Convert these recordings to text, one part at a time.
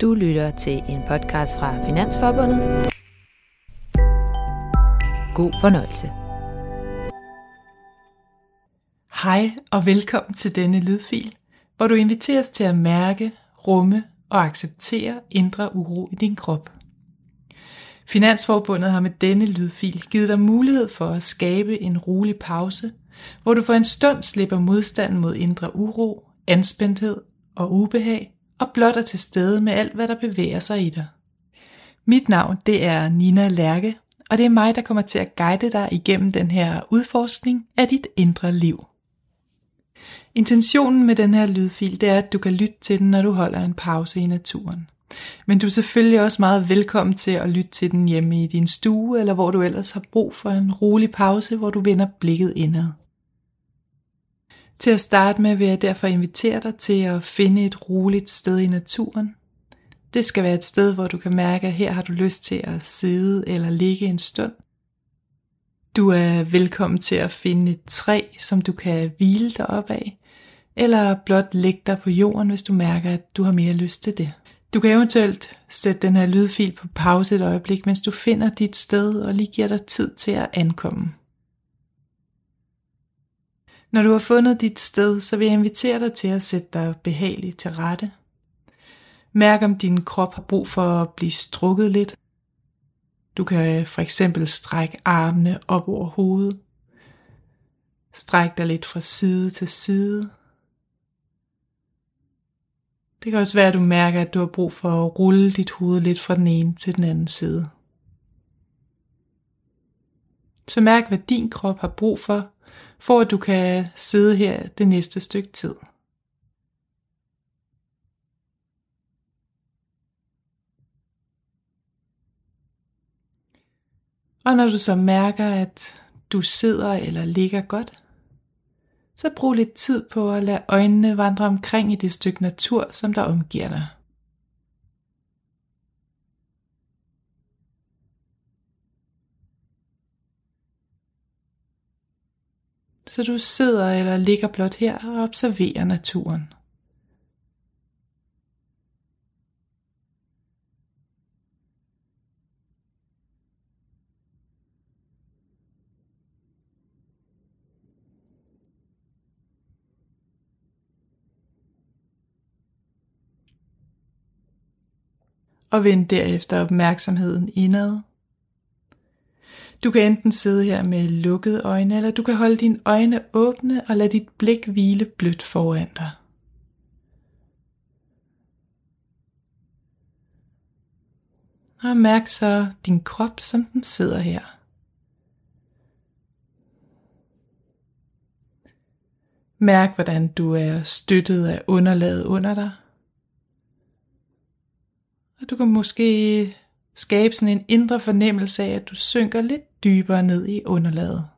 Du lytter til en podcast fra Finansforbundet. God fornøjelse. Hej og velkommen til denne lydfil, hvor du inviteres til at mærke, rumme og acceptere indre uro i din krop. Finansforbundet har med denne lydfil givet dig mulighed for at skabe en rolig pause, hvor du for en stund slipper modstanden mod indre uro, anspændthed og ubehag, og blot er til stede med alt, hvad der bevæger sig i dig. Mit navn det er Nina Lærke, og det er mig, der kommer til at guide dig igennem den her udforskning af dit indre liv. Intentionen med den her lydfil, det er, at du kan lytte til den, når du holder en pause i naturen. Men du er selvfølgelig også meget velkommen til at lytte til den hjemme i din stue, eller hvor du ellers har brug for en rolig pause, hvor du vender blikket indad. Til at starte med vil jeg derfor invitere dig til at finde et roligt sted i naturen. Det skal være et sted, hvor du kan mærke, at her har du lyst til at sidde eller ligge en stund. Du er velkommen til at finde et træ, som du kan hvile dig op af, eller blot lægge dig på jorden, hvis du mærker, at du har mere lyst til det. Du kan eventuelt sætte den her lydfil på pause et øjeblik, mens du finder dit sted og lige giver dig tid til at ankomme. Når du har fundet dit sted, så vil jeg invitere dig til at sætte dig behageligt til rette. Mærk om din krop har brug for at blive strukket lidt. Du kan for eksempel strække armene op over hovedet. Stræk dig lidt fra side til side. Det kan også være, at du mærker, at du har brug for at rulle dit hoved lidt fra den ene til den anden side. Så mærk, hvad din krop har brug for, for at du kan sidde her det næste stykke tid. Og når du så mærker, at du sidder eller ligger godt, så brug lidt tid på at lade øjnene vandre omkring i det stykke natur, som der omgiver dig. Så du sidder eller ligger blot her og observerer naturen. og vend derefter opmærksomheden indad. Du kan enten sidde her med lukkede øjne, eller du kan holde dine øjne åbne og lade dit blik hvile blødt foran dig. Og mærk så din krop, som den sidder her. Mærk, hvordan du er støttet af underlaget under dig. Og du kan måske skabe sådan en indre fornemmelse af, at du synker lidt dybere ned i underlaget.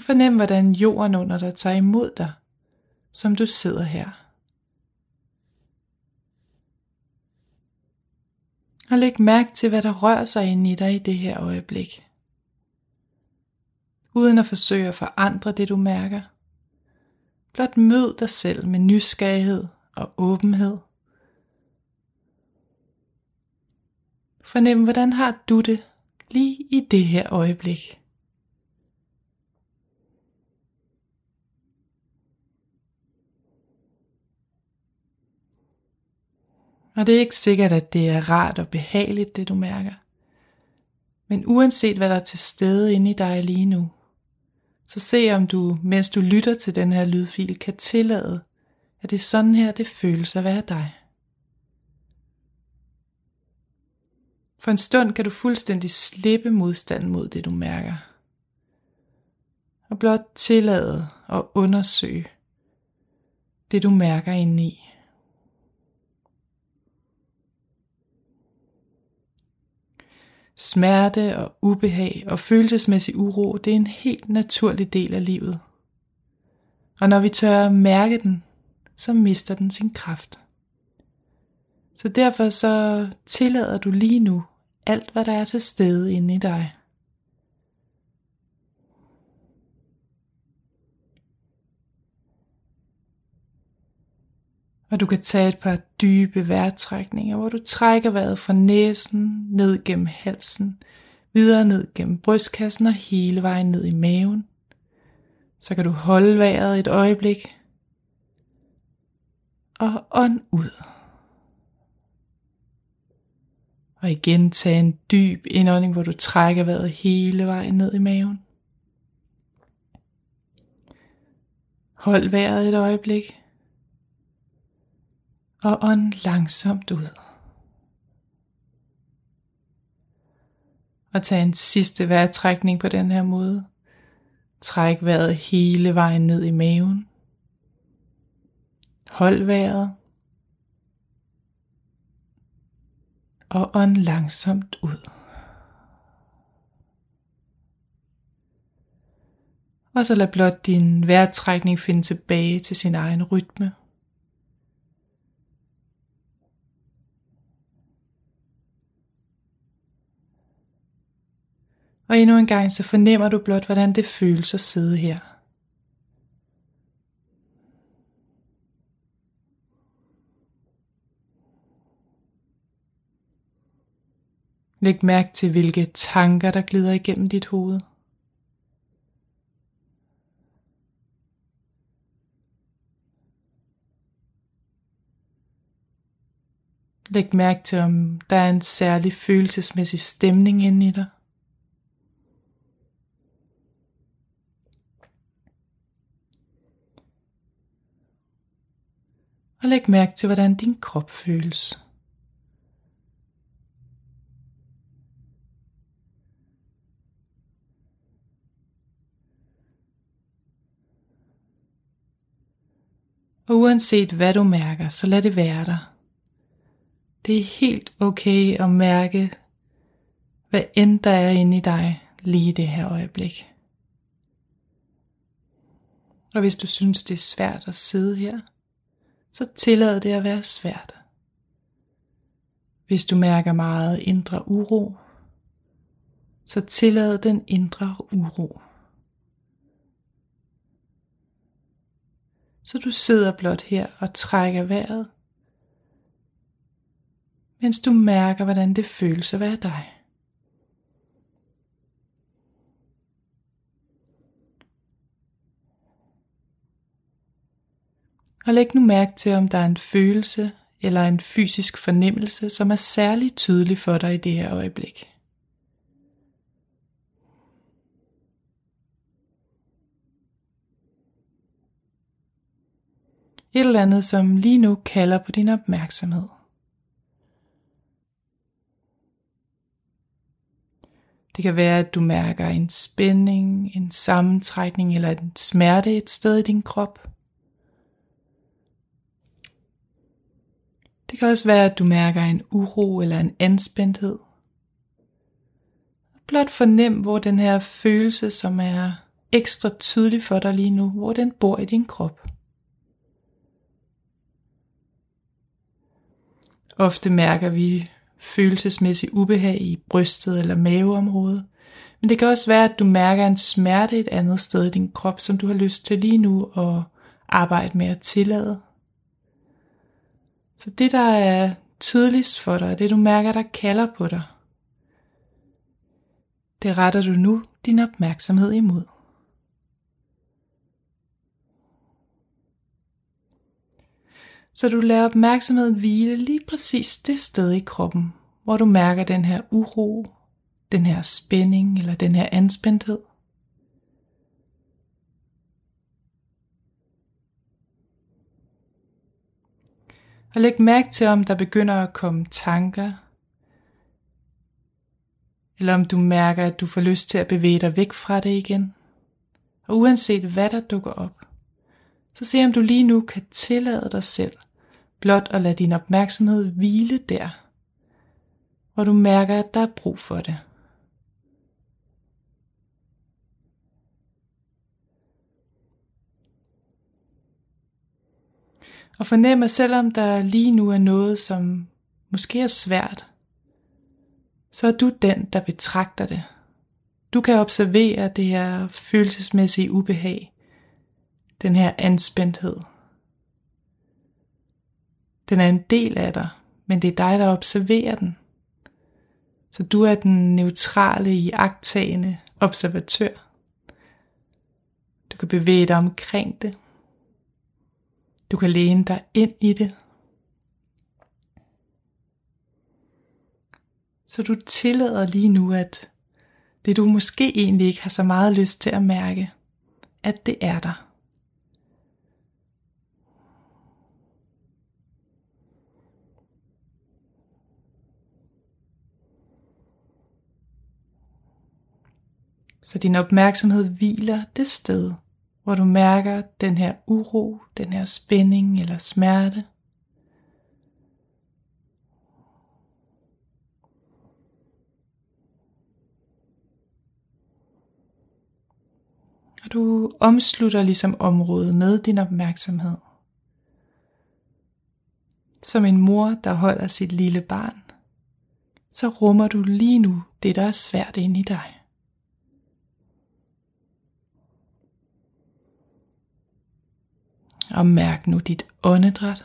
Fornem, hvordan jorden under dig tager imod dig, som du sidder her. Og læg mærke til, hvad der rører sig ind i dig i det her øjeblik. Uden at forsøge at forandre det, du mærker. Blot mød dig selv med nysgerrighed og åbenhed. Fornem, hvordan har du det lige i det her øjeblik. Og det er ikke sikkert, at det er rart og behageligt, det du mærker. Men uanset hvad der er til stede inde i dig lige nu, så se om du, mens du lytter til den her lydfil, kan tillade, at det er sådan her, det føles at være dig. For en stund kan du fuldstændig slippe modstand mod det, du mærker. Og blot tillade og undersøge det, du mærker indeni. Smerte og ubehag og følelsesmæssig uro, det er en helt naturlig del af livet. Og når vi tør mærke den, så mister den sin kraft. Så derfor så tillader du lige nu alt, hvad der er til stede inde i dig. Og du kan tage et par dybe vejrtrækninger, hvor du trækker vejret fra næsen, ned gennem halsen, videre ned gennem brystkassen og hele vejen ned i maven. Så kan du holde vejret et øjeblik. Og ånd ud. Og igen tag en dyb indånding, hvor du trækker vejret hele vejen ned i maven. Hold vejret et øjeblik. Og ånd langsomt ud. Og tag en sidste vejrtrækning på den her måde. Træk vejret hele vejen ned i maven. Hold vejret. Og ånd langsomt ud. Og så lad blot din vejrtrækning finde tilbage til sin egen rytme. Og endnu en gang så fornemmer du blot, hvordan det føles at sidde her. Læg mærke til, hvilke tanker, der glider igennem dit hoved. Læg mærke til, om der er en særlig følelsesmæssig stemning inde i dig. Og læg mærke til, hvordan din krop føles. Og uanset hvad du mærker, så lad det være der. Det er helt okay at mærke, hvad end der er inde i dig lige i det her øjeblik. Og hvis du synes, det er svært at sidde her, så tillad det at være svært. Hvis du mærker meget indre uro, så tillad den indre uro. Så du sidder blot her og trækker vejret, mens du mærker, hvordan det føles at være dig. Og læg nu mærke til, om der er en følelse eller en fysisk fornemmelse, som er særlig tydelig for dig i det her øjeblik. Et eller andet, som lige nu kalder på din opmærksomhed. Det kan være, at du mærker en spænding, en sammentrækning eller en smerte et sted i din krop. Det kan også være, at du mærker en uro eller en anspændthed. Blot fornem, hvor den her følelse, som er ekstra tydelig for dig lige nu, hvor den bor i din krop. Ofte mærker vi følelsesmæssig ubehag i brystet eller maveområdet, men det kan også være, at du mærker en smerte et andet sted i din krop, som du har lyst til lige nu at arbejde med at tillade. Så det, der er tydeligst for dig, det du mærker, der kalder på dig, det retter du nu din opmærksomhed imod. Så du lader opmærksomheden hvile lige præcis det sted i kroppen, hvor du mærker den her uro, den her spænding eller den her anspændthed. Og læg mærke til, om der begynder at komme tanker, eller om du mærker, at du får lyst til at bevæge dig væk fra det igen. Og uanset hvad der dukker op, så se om du lige nu kan tillade dig selv blot at lade din opmærksomhed hvile der, hvor du mærker, at der er brug for det. Og fornem, at selvom der lige nu er noget, som måske er svært, så er du den, der betragter det. Du kan observere det her følelsesmæssige ubehag, den her anspændthed. Den er en del af dig, men det er dig, der observerer den. Så du er den neutrale, iagtagende observatør. Du kan bevæge dig omkring det. Du kan læne dig ind i det. Så du tillader lige nu, at det du måske egentlig ikke har så meget lyst til at mærke, at det er der. Så din opmærksomhed hviler det sted, hvor du mærker den her uro, den her spænding eller smerte. Og du omslutter ligesom området med din opmærksomhed. Som en mor, der holder sit lille barn, så rummer du lige nu det, der er svært inde i dig. Og mærk nu dit åndedræt.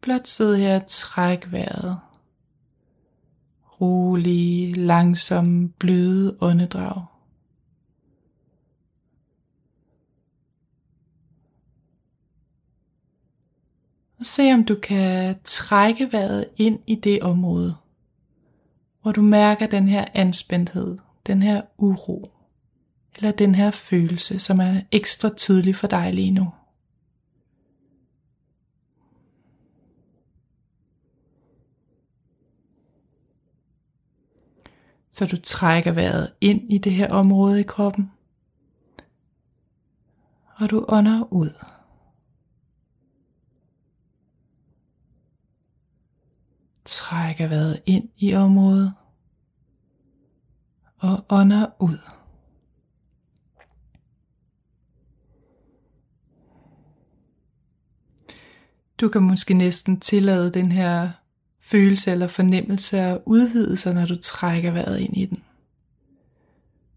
Blot sid her og træk vejret. Rolige, langsomme, bløde åndedrag. Og se om du kan trække vejret ind i det område, hvor du mærker den her anspændthed den her uro, eller den her følelse, som er ekstra tydelig for dig lige nu. Så du trækker vejret ind i det her område i kroppen, og du ånder ud. Trækker vejret ind i området og ånder ud. Du kan måske næsten tillade den her følelse eller fornemmelse at udvide sig, når du trækker vejret ind i den.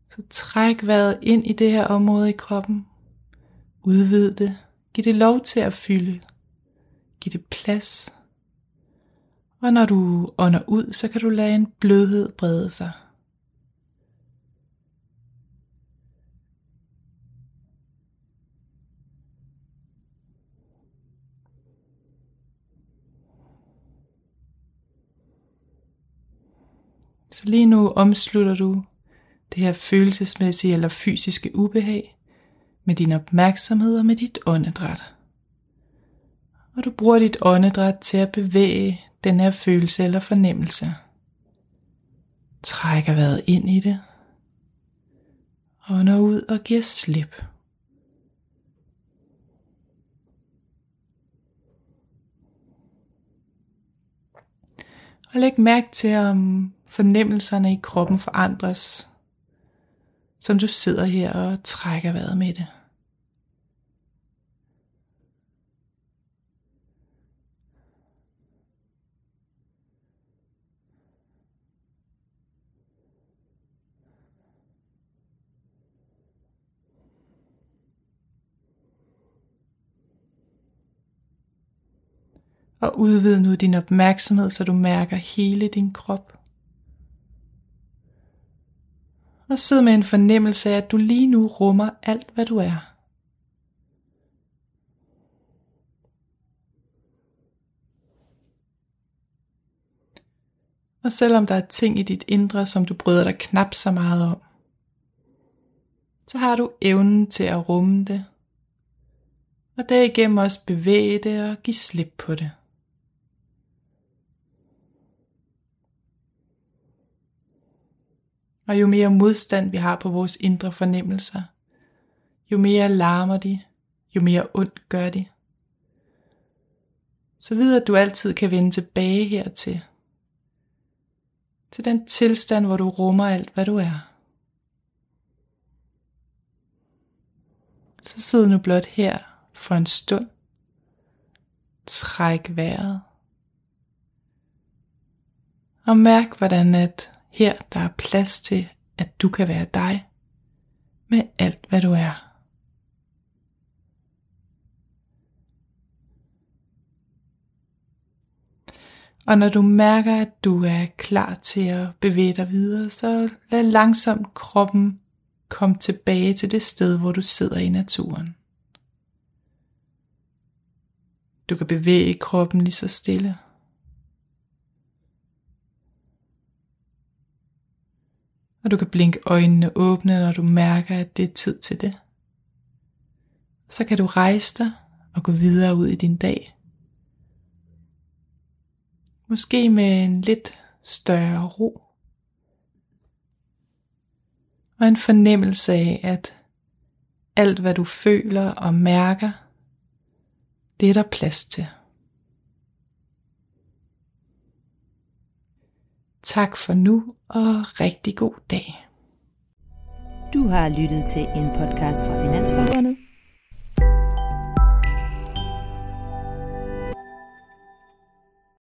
Så træk vejret ind i det her område i kroppen. Udvid det. Giv det lov til at fylde. Giv det plads. Og når du ånder ud, så kan du lade en blødhed brede sig. Så lige nu omslutter du det her følelsesmæssige eller fysiske ubehag med din opmærksomhed og med dit åndedræt. Og du bruger dit åndedræt til at bevæge den her følelse eller fornemmelse. Trækker vejret ind i det. Ånder ud og giver slip. Og læg mærke til, om fornemmelserne i kroppen forandres, som du sidder her og trækker vejret med det. Og udvid nu din opmærksomhed, så du mærker hele din krop. Og sid med en fornemmelse af, at du lige nu rummer alt, hvad du er. Og selvom der er ting i dit indre, som du bryder dig knap så meget om, så har du evnen til at rumme det, og derigennem også bevæge det og give slip på det. Og jo mere modstand vi har på vores indre fornemmelser, jo mere larmer de, jo mere ondt gør de. Så videre at du altid kan vende tilbage hertil. Til den tilstand, hvor du rummer alt, hvad du er. Så sid nu blot her for en stund. Træk vejret. Og mærk, hvordan at her der er plads til, at du kan være dig, med alt hvad du er. Og når du mærker, at du er klar til at bevæge dig videre, så lad langsomt kroppen komme tilbage til det sted, hvor du sidder i naturen. Du kan bevæge kroppen lige så stille. Og du kan blinke øjnene åbne, når du mærker, at det er tid til det. Så kan du rejse dig og gå videre ud i din dag. Måske med en lidt større ro. Og en fornemmelse af, at alt hvad du føler og mærker, det er der plads til. Tak for nu og rigtig god dag. Du har lyttet til en podcast fra Finansforbundet.